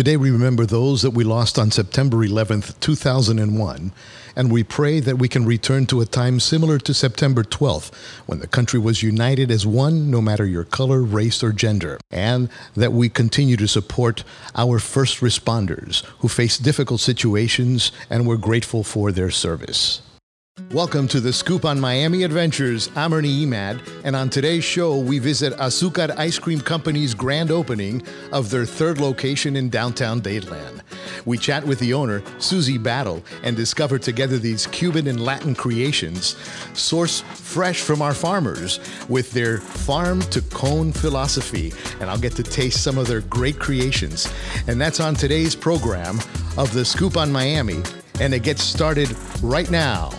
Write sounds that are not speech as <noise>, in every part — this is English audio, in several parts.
Today we remember those that we lost on September 11th, 2001, and we pray that we can return to a time similar to September 12th, when the country was united as one, no matter your color, race, or gender, and that we continue to support our first responders who face difficult situations and we're grateful for their service. Welcome to the Scoop on Miami Adventures. I'm Ernie Emad, and on today's show, we visit Azucar Ice Cream Company's grand opening of their third location in downtown Dadeland. We chat with the owner, Susie Battle, and discover together these Cuban and Latin creations, sourced fresh from our farmers, with their farm to cone philosophy. And I'll get to taste some of their great creations. And that's on today's program of the Scoop on Miami, and it gets started right now.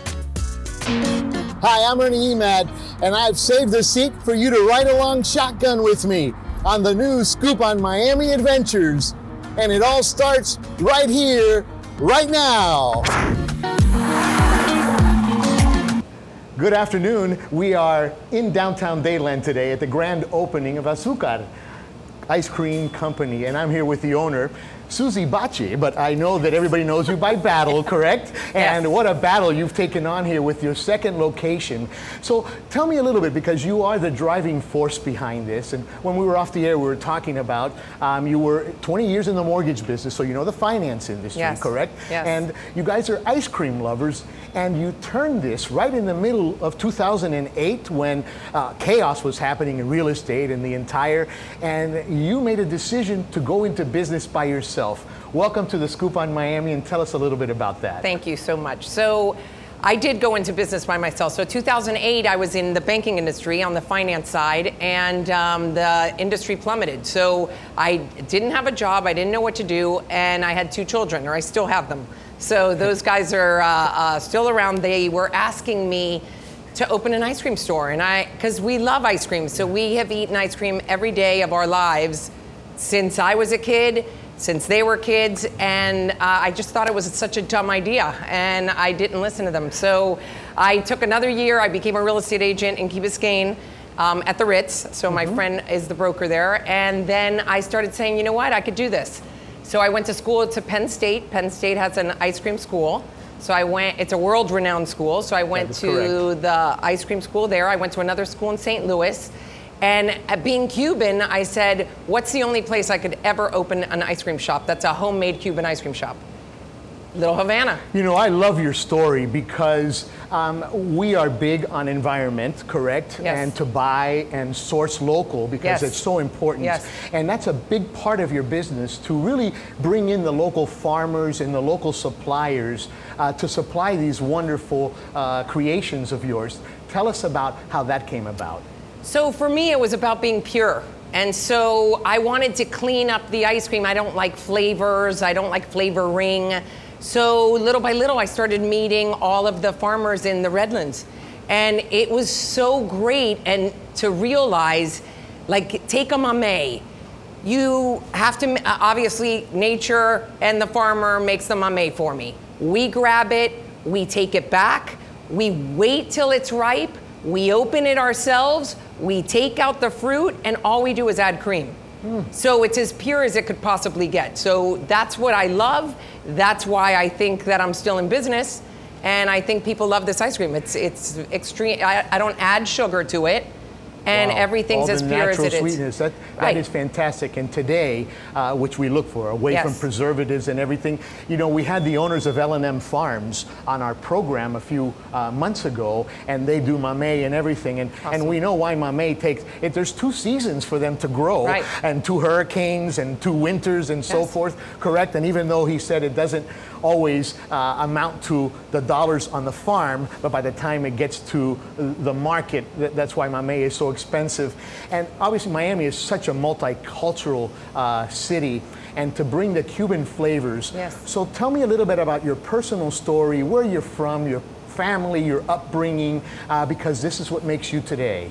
Hi, I'm Ernie Emad, and I've saved a seat for you to ride along shotgun with me on the new Scoop on Miami Adventures. And it all starts right here, right now. Good afternoon. We are in downtown Dadeland today at the grand opening of Azucar Ice Cream Company, and I'm here with the owner, Susie Bacci, but I know that everybody knows you by battle, <laughs> correct? And Yes. what a battle you've taken on here with your second location. So tell me a little bit, because you are the driving force behind this. And when we were off the air, we were talking about um, you were 20 years in the mortgage business, so you know the finance industry, Yes. correct? Yes. And you guys are ice cream lovers, and you turned this right in the middle of 2008 when uh, chaos was happening in real estate and the entire, and you made a decision to go into business by yourself. Welcome to the Scoop on Miami, and tell us a little bit about that. Thank you so much. So, I did go into business by myself. So, 2008, I was in the banking industry on the finance side, and um, the industry plummeted. So, I didn't have a job, I didn't know what to do, and I had two children, or I still have them. So, those <laughs> guys are uh, uh, still around. They were asking me to open an ice cream store, and I, because we love ice cream, so we have eaten ice cream every day of our lives since I was a kid, since they were kids, and uh, I just thought it was such a dumb idea, and I didn't listen to them. So I took another year. I became a real estate agent in Key Biscayne um, at the Ritz. So my friend is the broker there, and then I started saying, you know what, I could do this. So I went to school to Penn State. Penn State has an ice cream school. So I went, it's a world renowned school. So I went to correct. the ice cream school there. I went to another school in St. Louis. And being Cuban, I said, what's the only place I could ever open an ice cream shop that's a homemade Cuban ice cream shop? Little Havana. You know, I love your story because um, we are big on environment, correct? Yes. And to buy and source local because Yes. it's so important. Yes. And that's a big part of your business to really bring in the local farmers and the local suppliers uh, to supply these wonderful uh, creations of yours. Tell us about how that came about. So for me, it was about being pure. And so I wanted to clean up the ice cream. I don't like flavors, I don't like flavoring. So little by little, I started meeting all of the farmers in the Redlands. And it was so great and to realize, like, take a mamey. You have to, uh, obviously, nature and the farmer makes the mamey for me. We grab it, we take it back, we wait till it's ripe, we open it ourselves, we take out the fruit, and all we do is add cream. Hmm. So it's as pure as it could possibly get. So that's what I love. That's why I think that I'm still in business. And I think people love this ice cream. It's, it's extreme. I, I don't add sugar to it. And Wow. everything's All as pure as it is. sweetness. That, Right. that is fantastic. And today, uh, which we look for, away Yes. from preservatives and everything, you know, we had the owners of L&M Farms on our program a few uh, months ago, and they do mamey and everything. And, and we know why mamey takes, it, there's two seasons for them to grow, Right. and two hurricanes and two winters and so forth, correct? And even though he said it doesn't always uh, amount to the dollars on the farm, but by the time it gets to the market, th- that's why mamey is so expensive. And obviously, Miami is such a multicultural uh, city. And to bring the Cuban flavors. Yes. So tell me a little bit about your personal story, where you're from, your family, your upbringing, uh, because this is what makes you today.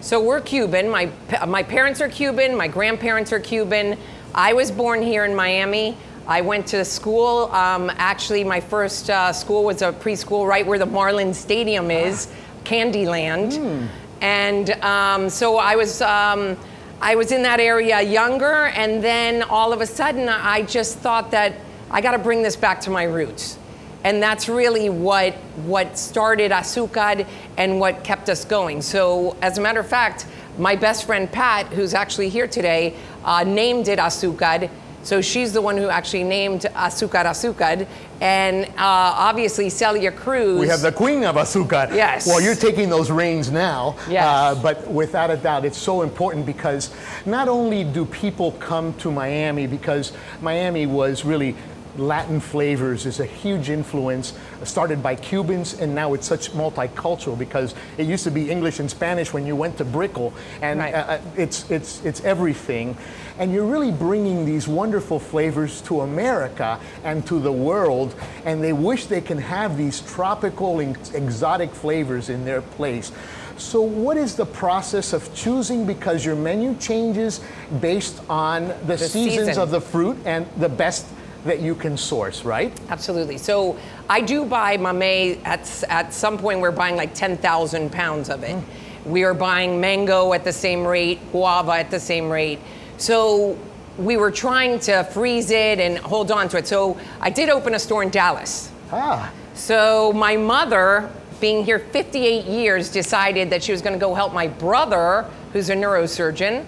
So we're Cuban. My, my parents are Cuban. My grandparents are Cuban. I was born here in Miami. I went to school. Um, actually, my first uh, school was a preschool right where the Marlins Stadium is, Candyland. And um, so I was, um, I was in that area younger, and then all of a sudden, I just thought that I got to bring this back to my roots. And that's really what, what started Azucar and what kept us going. So, as a matter of fact, my best friend Pat, who's actually here today, uh, named it Azucar. So she's the one who actually named Azucar Azucar. And uh, obviously, Celia Cruz. We have the queen of Azucar. Yes. Well, you're taking those reins now. Yes. Uh, but without a doubt, it's so important because not only do people come to Miami because Miami was really Latin flavors is a huge influence started by Cubans and now it's such multicultural because it used to be English and Spanish when you went to Brickell and Right. uh, it's, it's, it's everything. And you're really bringing these wonderful flavors to America and to the world and they wish they can have these tropical and exotic flavors in their place. So, what is the process of choosing? Because your menu changes based on the, seasons season. of the fruit and the best that you can source, right? Absolutely. So I do buy mamey at, at some point we're buying like 10,000 pounds of it. We are buying mango at the same rate, guava at the same rate. So we were trying to freeze it and hold on to it. So I did open a store in Dallas. Ah, So my mother, being here 58 years, decided that she was going to go help my brother, who's a neurosurgeon.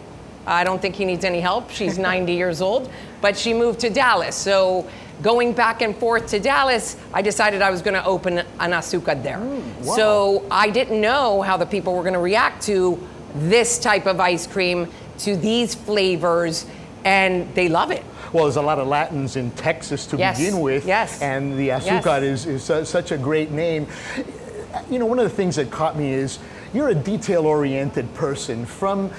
I don't think he needs any help. She's <laughs> 90 years old, but she moved to Dallas. So going back and forth to Dallas, I decided I was going to open an Azucar there. wow. So I didn't know how the people were going to react to this type of ice cream, to these flavors, and they love it. well, there's a lot of Latins in Texas to Yes, begin with. yes. And the Azucar Yes. is, is su- such a great name. You know, one of the things that caught me is you're a detail oriented person from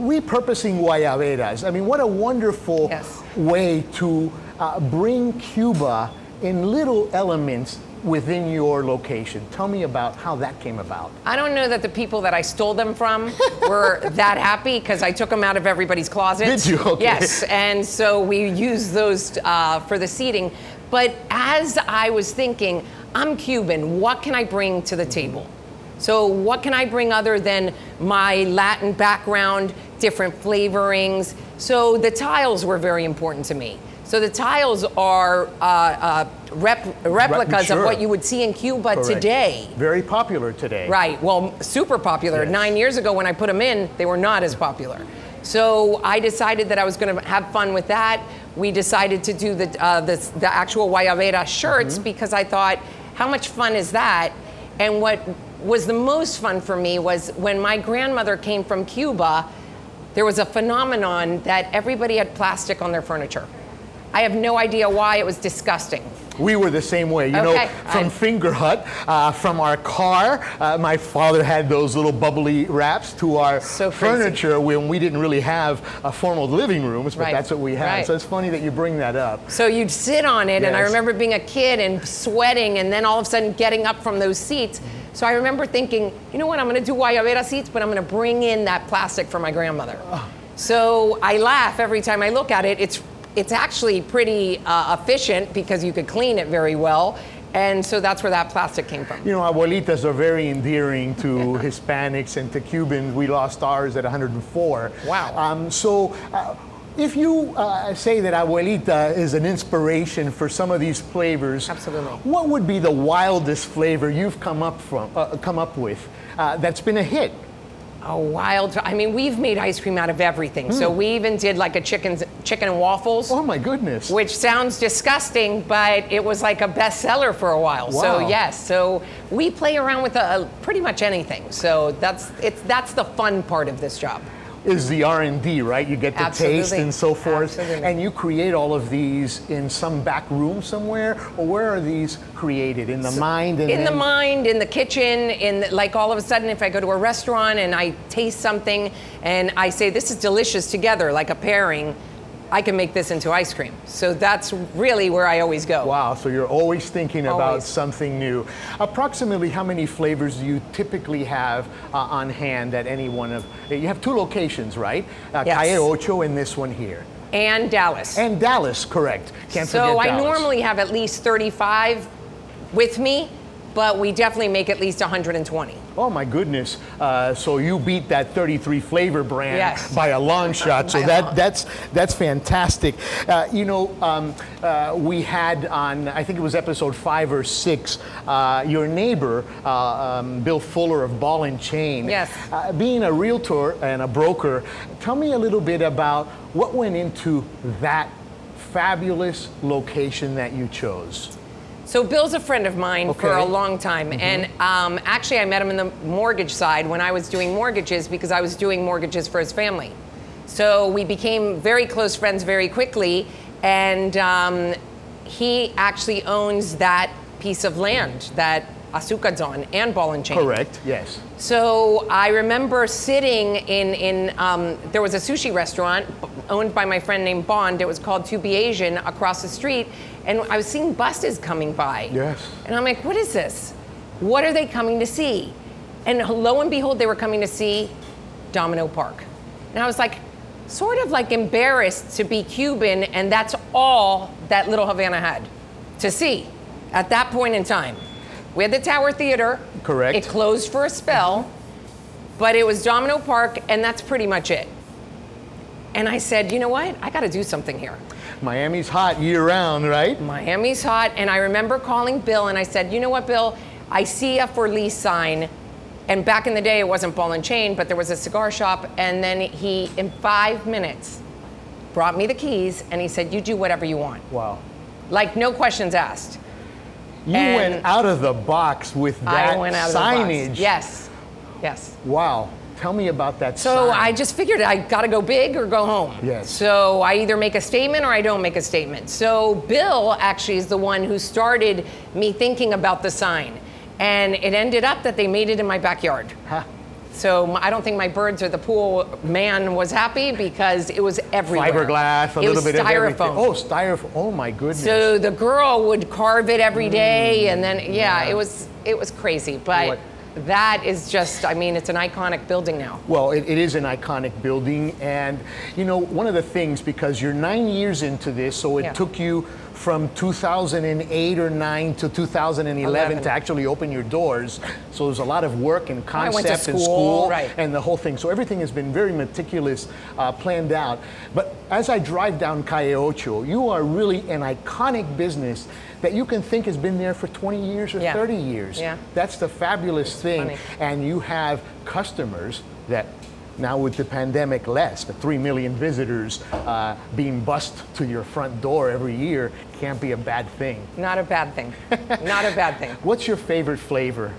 repurposing guayaberas. I mean, what a wonderful Yes. way to uh, bring Cuba in little elements within your location. Tell me about how that came about. I don't know that the people that I stole them from <laughs> were that happy because I took them out of everybody's closets. Did you? Okay. Yes, and so we used those uh, for the seating. But as I was thinking, I'm Cuban. What can I bring to the table? So what can I bring other than my Latin background, different flavorings? So the tiles were very important to me. So the tiles are uh, uh, rep- replicas sure. of what you would see in Cuba Correct. today. Very popular today. Right. Well, super popular. Yes. Nine years ago, when I put them in, they were not as popular. So I decided that I was going to have fun with that. We decided to do the uh, the, the actual Guayabera shirts Mm-hmm. because I thought, how much fun is that? And what was the most fun for me was when my grandmother came from Cuba. There was a phenomenon that everybody had plastic on their furniture. I have no idea why. It was disgusting. We were the same way. You know, from I- Fingerhut, uh, from our car, uh, my father had those little bubbly wraps to our So furniture when we didn't really have uh, formal living rooms, but Right, that's what we had. right. So it's funny that you bring that up. So you'd sit on it, and I remember being a kid and sweating, and then all of a sudden getting up from those seats. So I remember thinking, you know what, I'm gonna do Guayabera seats, but I'm gonna bring in that plastic for my grandmother. So I laugh every time I look at it. It's it's actually pretty uh, efficient because you could clean it very well, and so that's where that plastic came from. You know, abuelitas are very endearing to <laughs> Hispanics and to Cubans. We lost ours at 104. Wow. Um, so, uh, if you uh, say that abuelita is an inspiration for some of these flavors, Absolutely. what would be the wildest flavor you've come up from, uh, come up with uh, that's been a hit? A wild. I mean, we've made ice cream out of everything. So we even did like a chicken chicken and waffles. Oh my goodness! which sounds disgusting, but it was like a bestseller for a while. Wow. So yes, so we play around with uh pretty much anything. So that's it's that's the fun part of this job. Is the R&D, right? You get the taste and so forth. Absolutely. And you create all of these in some back room somewhere? Or where are these created? In the mind? And in the mind, in the kitchen, in the, like all of a sudden, if I go to a restaurant and I taste something and I say this is delicious together, like a pairing, I can make this into ice cream. So that's really where I always go. Wow, so you're always thinking about something new. Approximately how many flavors do you typically have uh, on hand at any one of? You have two locations, right? Uh, Yes. Calle Ocho and this one here. And Dallas. And Dallas, correct. Can't so I Dallas. normally have at least 35 with me, but we definitely make at least 120. Oh my goodness! Uh, so you beat that 33 flavor brand Yes. by a long shot. So By that that's that's fantastic. Uh, you know, um, uh, we had on I think it was episode five or six uh, your neighbor uh, um, Bill Fuller of Ball and Chain. Yes. Uh, being a realtor and a broker, tell me a little bit about what went into that fabulous location that you chose. So Bill's a friend of mine for a long time, and um, actually I met him in the mortgage side when I was doing mortgages because I was doing mortgages for his family. So we became very close friends very quickly, and um, he actually owns that piece of land that Azucar's on and Ball and Chain. Correct. Yes. So I remember sitting in in um, there was a sushi restaurant owned by my friend named Bond. It was called To Be Asian across the street, and I was seeing buses coming by. Yes. And I'm like, what is this? What are they coming to see? And lo and behold, they were coming to see Domino Park. And I was like, sort of like embarrassed to be Cuban, and that's all that Little Havana had to see at that point in time. We had the Tower Theater. Correct. It closed for a spell, but it was Domino Park, and that's pretty much it. And I said, you know what? I got to do something here. Miami's hot year round, right? Miami's hot, and I remember calling Bill and I said, you know what, Bill? I see a for lease sign, and back in the day it wasn't ball and chain, but there was a cigar shop, and then he, in five minutes, brought me the keys and he said, you do whatever you want. Wow. Like, no questions asked. You And- went out of the box with that I went out of signage. Yes, yes. Wow. Tell me about that So sign. I just figured I got to go big or go home. Yes. So I either make a statement or I don't make a statement. So Bill actually is the one who started me thinking about the sign. And it ended up that they made it in my backyard. Huh. So I don't think my birds or the pool man was happy because it was everywhere. Fiberglass, a it little bit of everything. styrofoam. Oh, styrofoam. Oh my goodness. So the girl would carve it every day, and then yeah, mm. it was it was crazy. But What- that is just, I mean, it's an iconic building now. Well, it, it is an iconic building, and you know one of the things because you're nine years into this, so it Yeah. took you from 2008 or nine to 2011 Eleven. to actually open your doors. So there's a lot of work and I went to concept and school, school right. and the whole thing. So everything has been very meticulous, uh, planned out. But as I drive down Calle Ocho, you are really an iconic business that you can think has been there for 20 years or Yeah. 30 years. Yeah. That's the fabulous thing. funny. And you have customers that now with the pandemic less, but 3 million visitors uh, being bussed to your front door every year can't be a bad thing. Not a bad thing. Not a bad thing. <laughs> What's your favorite flavor?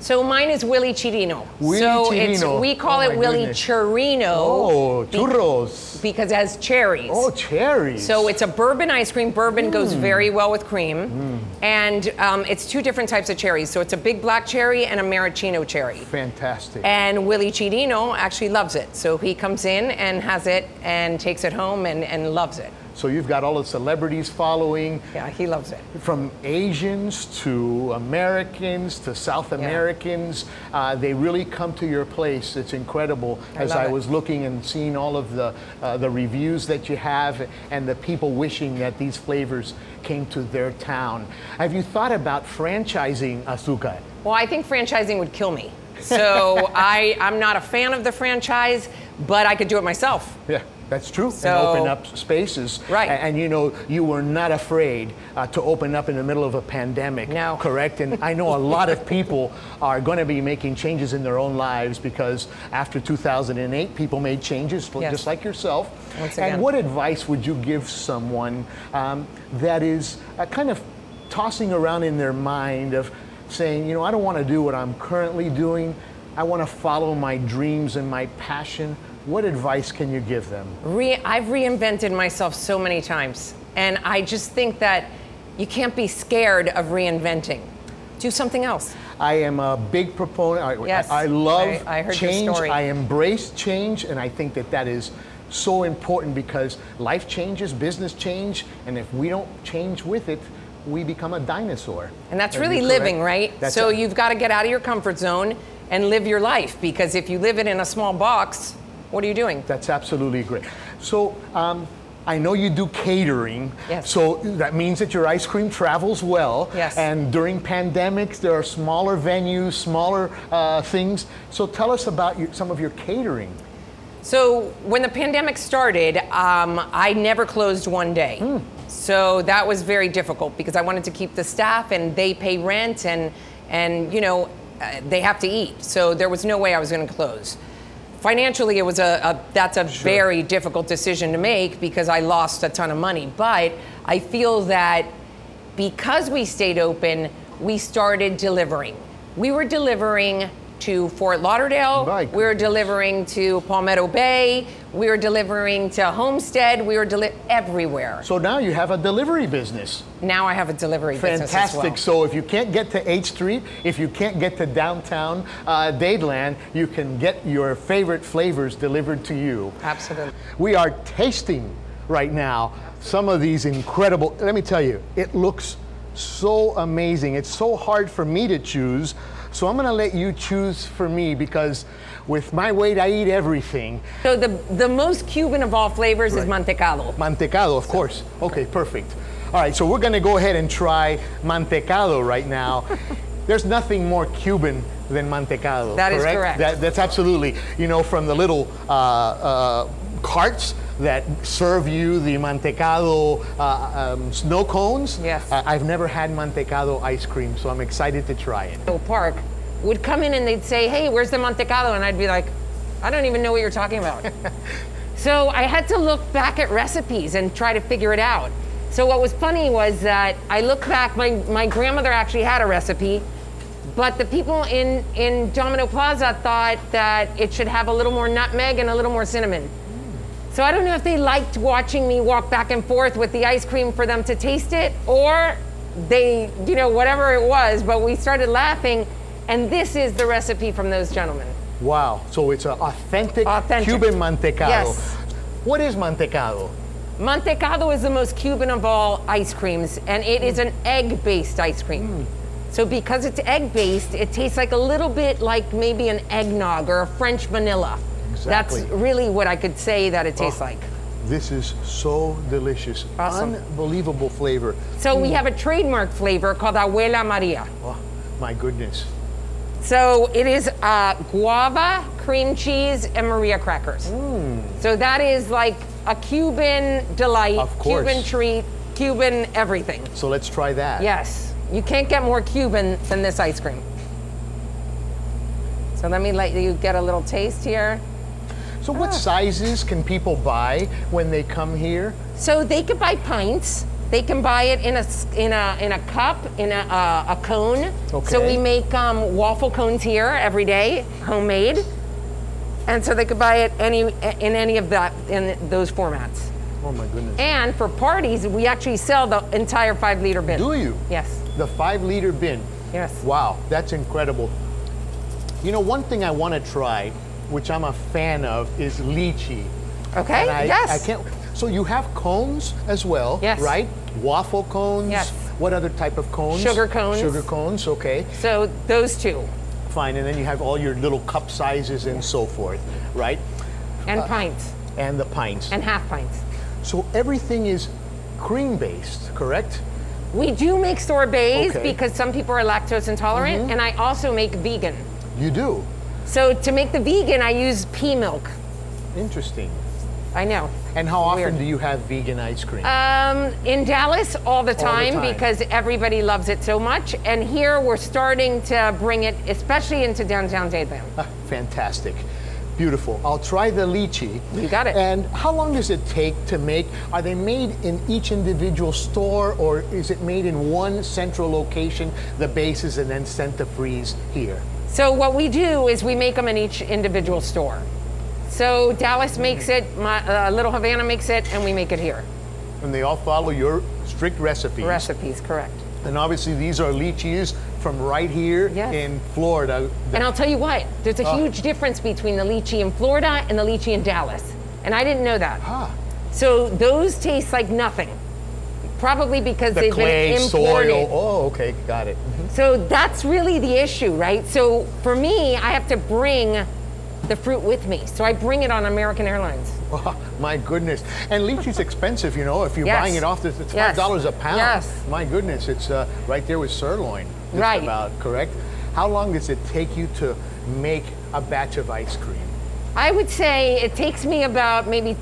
So mine is Willy Chirino. Willy so it's Chirino. we call Oh, it Willy goodness. Chirino. Oh, be- churros. because it has cherries. Oh, cherries. So it's a bourbon ice cream. Bourbon goes Mm. very well with cream, and um, it's two different types of cherries. So it's a big black cherry and a maraschino cherry. fantastic. And Willy Chirino actually loves it. So he comes in and has it and takes it home and, and loves it. So you've got all the celebrities following, Yeah, he loves it. from Asians to Americans to South Americans. Uh, they really come to your place. It's incredible. I As I it. was looking and seeing all of the uh, the reviews that you have and the people wishing that these flavors came to their town. Have you thought about franchising Azúcar? Well, I think franchising would kill me. So <laughs> I, I'm not a fan of the franchise, but I could do it myself. Yeah, that's true. So- and open up spaces. Right. A- And, you know, you were not afraid uh, to open up in the middle of a pandemic. No. Correct. And I know a lot of people are going to be making changes in their own lives because after 2008, people made changes Yes. just like yourself. Once again. And what advice would you give someone um, that is uh, kind of tossing around in their mind of saying, you know, I don't want to do what I'm currently doing. I want to follow my dreams and my passion. What advice can you give them? Re- I've reinvented myself so many times, and I just think that you can't be scared of reinventing. Do something else. I am a big proponent. I, Yes, I, I love I- I change. I embrace change, and I think that that is so important because life changes, business change, and if we don't change with it, we become a dinosaur. And that's Are really living, right? That's so a- you've got to get out of your comfort zone and live your life because if you live it in a small box, what are you doing? That's absolutely great. So um, I know you do catering. Yes. So that means that your ice cream travels well. Yes. And during pandemics, there are smaller venues, smaller uh, things. So tell us about your, some of your catering. So when the pandemic started, um, I never closed one day. So that was very difficult because I wanted to keep the staff and they pay rent and and you know uh, they have to eat. So there was no way I was going to close. Financially, it was a, a that's a very difficult decision to make because I lost a ton of money. But I feel that because we stayed open, we started delivering. We were delivering to Fort Lauderdale. We're delivering to Palmetto Bay. We're delivering to Homestead. We're deli- everywhere. So now you have a delivery business. Now I have a delivery business Fantastic. well. So if you can't get to 8th Street, if you can't get to downtown uh, Dadeland, you can get your favorite flavors delivered to you. Absolutely. We are tasting right now some of these incredible. Let me tell you, it looks so amazing. It's so hard for me to choose. So I'm going to let you choose for me because with my weight, I eat everything. So the the most Cuban of all flavors is mantecado. Mantecado, of course. Okay, perfect. All right, so we're going to go ahead and try mantecado right now. <laughs> There's nothing more Cuban than mantecado. That is correct? correct. That, that's absolutely, you know, from the little uh, uh, carts that serve you the mantecado uh, um, snow cones. Yes. Uh, I've never had mantecado ice cream, so I'm excited to try it. Central Park would come in and they'd say, "Hey, where's the mantecado?" And I'd be like, "I don't even know what you're talking about." <laughs> so I had to look back at recipes and try to figure it out. So what was funny was that I looked back. My my grandmother actually had a recipe, but the people in in Domino Plaza thought that it should have a little more nutmeg and a little more cinnamon. So I don't know if they liked watching me walk back and forth with the ice cream for them to taste it, or they, you know, whatever it was. But we started laughing, and this is the recipe from those gentlemen. Wow, so it's an authentic, Authentic. Cuban mantecado. Yes. What is mantecado? Mantecado is the most Cuban of all ice creams, and it is mm. an egg-based ice cream. Mm. So because it's egg-based, it tastes like a little bit like maybe an eggnog or a French vanilla. Exactly. That's really what I could say that it tastes Oh. like. This is so delicious. Awesome. Unbelievable flavor. So we have a trademark flavor called Abuela Maria. Oh, my goodness. So it is uh, guava, cream cheese, and Maria crackers. So that is like a Cuban delight, Of course. Cuban treat, Cuban everything. So let's try that. Yes, you can't get more Cuban than this ice cream. So let me let you get a little taste here. So Ah. what sizes can people buy when they come here? So they could buy pints. They can buy it in a in a in a cup in a uh, a cone. Okay. So we make um, waffle cones here every day, homemade, and so they could buy it any in any of that in those formats. Oh my goodness. And for parties, we actually sell the entire five liter bin. Do you? Yes. The five liter bin. Yes. Wow, that's incredible. You know, one thing I want to try, which I'm a fan of, is lychee. Okay. I, yes. I can't. So you have cones as well, Yes. right? Waffle cones. Yes. What other type of cones? Sugar cones. Sugar cones. Okay. So those two Fine. And then you have all your little cup sizes and so forth, right? and pints And the pints. and half pints. so everything is cream based, correct? We do make sorbets Okay. Mm-hmm. because some people are lactose intolerant, and I also make vegan. You do. So to make the vegan, I use pea milk. Interesting. I know. And how often Weird. do you have vegan ice cream? Um, in Dallas, all the, time time. because everybody loves it so much. And here we're starting to bring it, especially into downtown Dadeland. Ah, fantastic. Beautiful. I'll try the lychee. You got it. And how long does it take to make? Are they made in each individual store or is it made in one central location, the bases, and then sent to freeze here? So what we do is we make them in each individual store. So Dallas makes it, my, uh, Little Havana makes it, and we make it here. And they all follow your strict recipes. Recipes, correct. And obviously, these are lychees from right here Yes. in Florida. And I'll tell you what, there's a Oh. huge difference between the lychee in Florida and the lychee in Dallas. And I didn't know that. Ah, So those taste like nothing. Probably because the they've clay, been imported. soil. Oh, okay, got it. So that's really the issue, right? So for me, I have to bring the fruit with me. So I bring it on American Airlines. <laughs> Oh, my goodness. And lychee's expensive, you know. If you're Yes. buying it off, the, it's $5 a pound. Yes. My goodness, it's uh, right there with sirloin. Right. about, correct? How long does it take you to make a batch of ice cream? I would say it takes me about maybe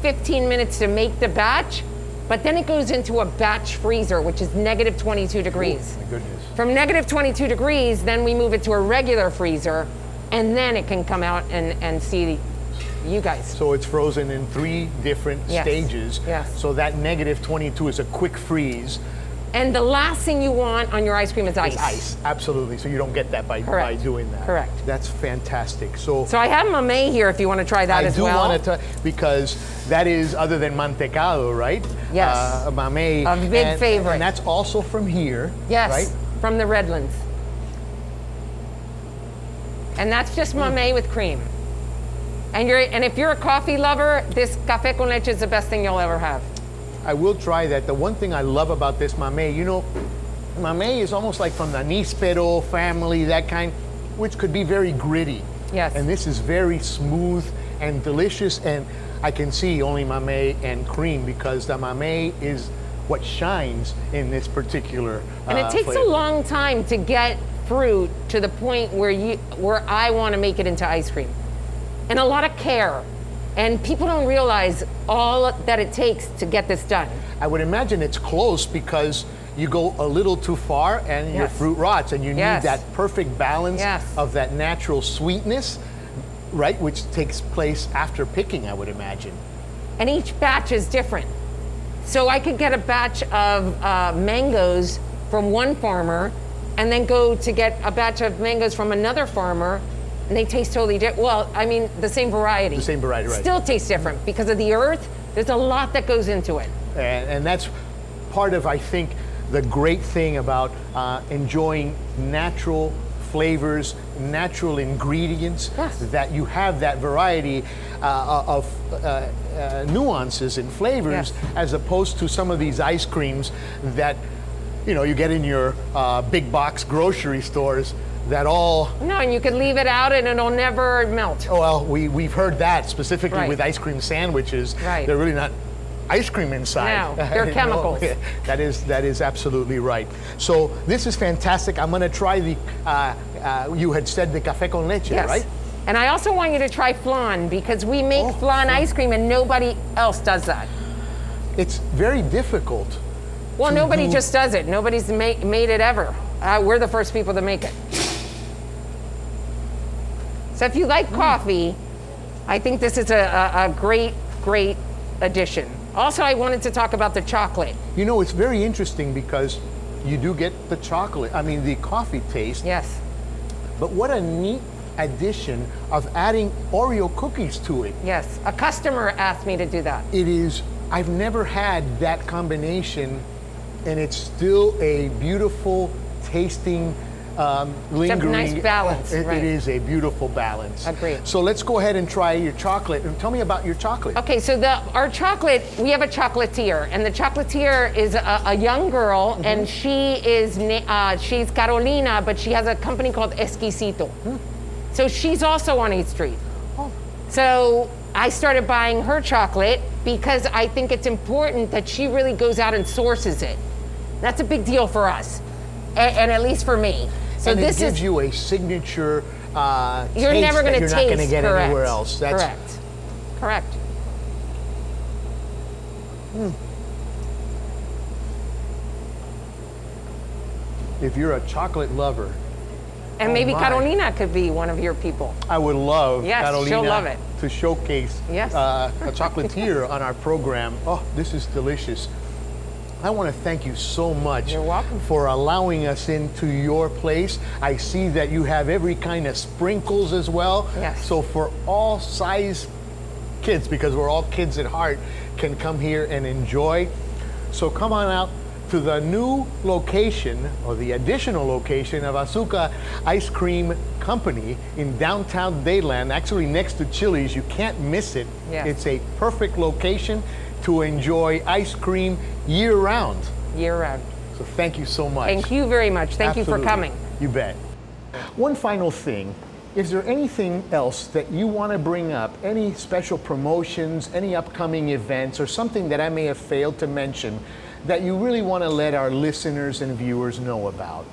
15 minutes to make the batch, but then it goes into a batch freezer, which is negative 22 degrees. My goodness. From negative 22 degrees, then we move it to a regular freezer, and then it can come out and, and see you guys. So it's frozen in three different Yes. stages. Yes. So that negative 22 is a quick freeze. And the last thing you want on your ice cream is ice. It's ice, absolutely. So you don't get that by, by doing that. Correct. That's fantastic. So, So I have mamey here if you want to try that I as do well. want to, because that is other than mantecado, right? Yes. Uh, mamey. A big and, favorite. And that's also from here. yes, Right? from the Redlands. And that's just Mm. with cream. And you're and if you're a coffee lover, this café con leche is the best thing you'll ever have. I will try that. The one thing I love about this mamey, you know, mamey is almost like from the Nispero family, that kind, which could be very gritty. Yes. And this is very smooth and delicious. And I can see only mamey and cream because the mamey is what shines in this particular. And it uh, takes flavor. a long time to get fruit to the point where you where I want to make it into ice cream. And a lot of care. And people don't realize all that it takes to get this done. I would imagine it's close because you go a little too far and your fruit rots, and you Yes. need that perfect balance Yes. of that natural sweetness, right, which takes place after picking, I would imagine. and each batch is different. So I could get a batch of uh, mangoes from one farmer, and then go to get a batch of mangoes from another farmer, and they taste totally different. Well, I mean, the same variety. The same variety, right. Still tastes different because of the earth. There's a lot that goes into it. And, and that's part of, I think, the great thing about uh, enjoying natural flavors, natural ingredients, Yes. that you have that variety uh, of uh, uh, nuances and flavors Yes. as opposed to some of these ice creams that you know you get in your uh, big box grocery stores that all No, and you can leave it out and it'll never melt. Oh, well, we, we've heard that specifically Right. with ice cream sandwiches. Right. They're really not ice cream inside. No, <laughs> they're know? chemicals. <laughs> that is that is absolutely right. So this is fantastic. I'm going to try the. Uh, uh, you had said the café con leche, Yes. right? And I also want you to try flan because we make Oh, flan flan. ice cream and nobody else does that. It's very difficult. Well, nobody do- just does it. Nobody's ma- made it ever. Uh, we're the first people to make it. So if you like Mm. coffee, I think this is a, a, a great, great addition. Also, I wanted to talk about the chocolate. You know, it's very interesting because you do get the chocolate. I mean, the coffee taste. Yes, But what a neat addition of adding Oreo cookies to it. yes. A customer asked me to do that. it is i've never had that combination and it's still a beautiful tasting um, lingering nice balance, It- right. it is a beautiful balance Agreed. so let's go ahead and try your chocolate and tell me about your chocolate Okay, so the our chocolate, we have a chocolatier, and the chocolatier is a, a young girl, Mm-hmm. and she is uh, she's Carolina, but she has a company called Esquisito. Hmm. So she's also on 8th Street. Oh. So I started buying her chocolate because I think it's important that she really goes out and sources it. That's a big deal for us, and, and at least for me. So and this it gives is you a signature uh, you're never going to you're taste. not going to get correct. anywhere else that's correct. Correct. if you're a chocolate lover And Oh, maybe my. Carolina could be one of your people. I would love Yes, Carolina she'll love it. to showcase Yes. uh, a chocolatier <laughs> on our program. Oh, this is delicious. I want to thank you so much You're welcome. for allowing us into your place. I see that you have every kind of sprinkles as well. Yes. So for all size kids, because we're all kids at heart, can come here and enjoy. So come on out to the new location or the additional location of Azucar Ice Cream Company in downtown Dadeland, actually next to Chili's. You can't miss it. Yes. It's a perfect location to enjoy ice cream year round. Year round. So thank you so much. Thank you very much. Thank you for coming. You bet. One final thing. is there anything else that you want to bring up? Any special promotions, any upcoming events, or something that I may have failed to mention that you really want to let our listeners and viewers know about?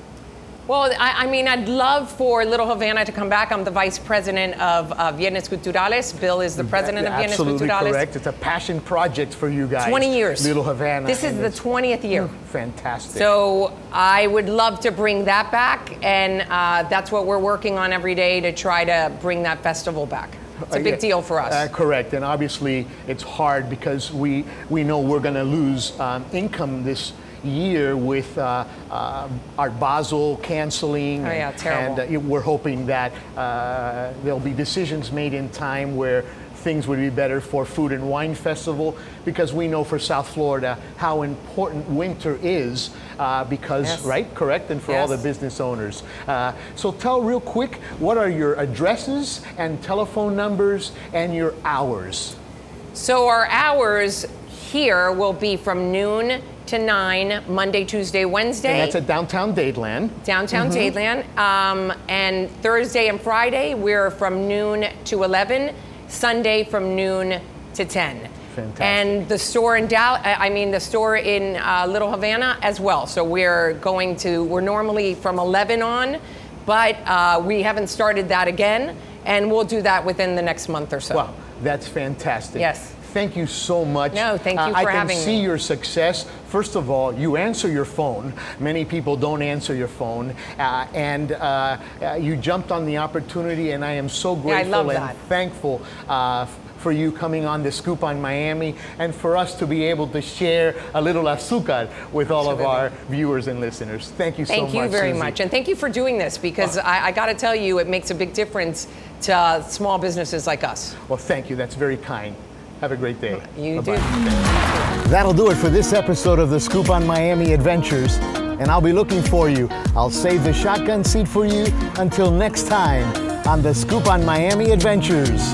Well, I, I, mean, I'd love for Little Havana to come back. I'm the vice president of uh, Viernes Culturales. Bill is the president of Absolutely Culturales. correct. It's a passion project for you guys. 20 years. Little Havana. This is the 20th year. Fantastic. So I would love to bring that back, and uh, that's what we're working on every day to try to bring that festival back. It's a big Uh, deal for us. Uh, correct, and obviously it's hard because we we know we're going to lose um, income this year with uh, uh, Art Basel canceling. Oh, yeah, and- terrible. And uh, we're hoping that uh, there'll be decisions made in time where things would be better for Food and Wine Festival because we know for South Florida how important winter is uh, because, Yes. right, correct, and for all the business owners. Uh, so tell real quick, what are your addresses and telephone numbers and your hours? So our hours here will be from noon to 9, Monday, Tuesday, Wednesday. And that's at downtown Dadeland. downtown Dadeland. Um, and Thursday and Friday, we're from noon to 11. Sunday from noon to 10. Fantastic. And the store in Dallas, I mean, the store in uh, Little Havana as well. So we're going to, we're normally from 11 on, but uh, we haven't started that again. And we'll do that within the next month or so. Wow, that's fantastic. Yes. Thank you so much. Uh, No, thank you I for can see me. your success. First of all, you answer your phone. Many people don't answer your phone, uh, and uh, uh, you jumped on the opportunity, and I am so I grateful love and thankful. Uh, for you coming on the scoop on Miami and for us to be able to share a little azúcar with all of our viewers and listeners. Thank you so much. Thank you very Susie. much. And thank you for doing this because I, I got to tell you, it makes a big difference to uh, small businesses like us. Well, thank you. That's very kind. Have a great day. You Bye-bye. do. That'll do it for this episode of the Scoop on Miami Adventures, and I'll be looking for you. I'll save the shotgun seat for you until next time on the Scoop on Miami Adventures.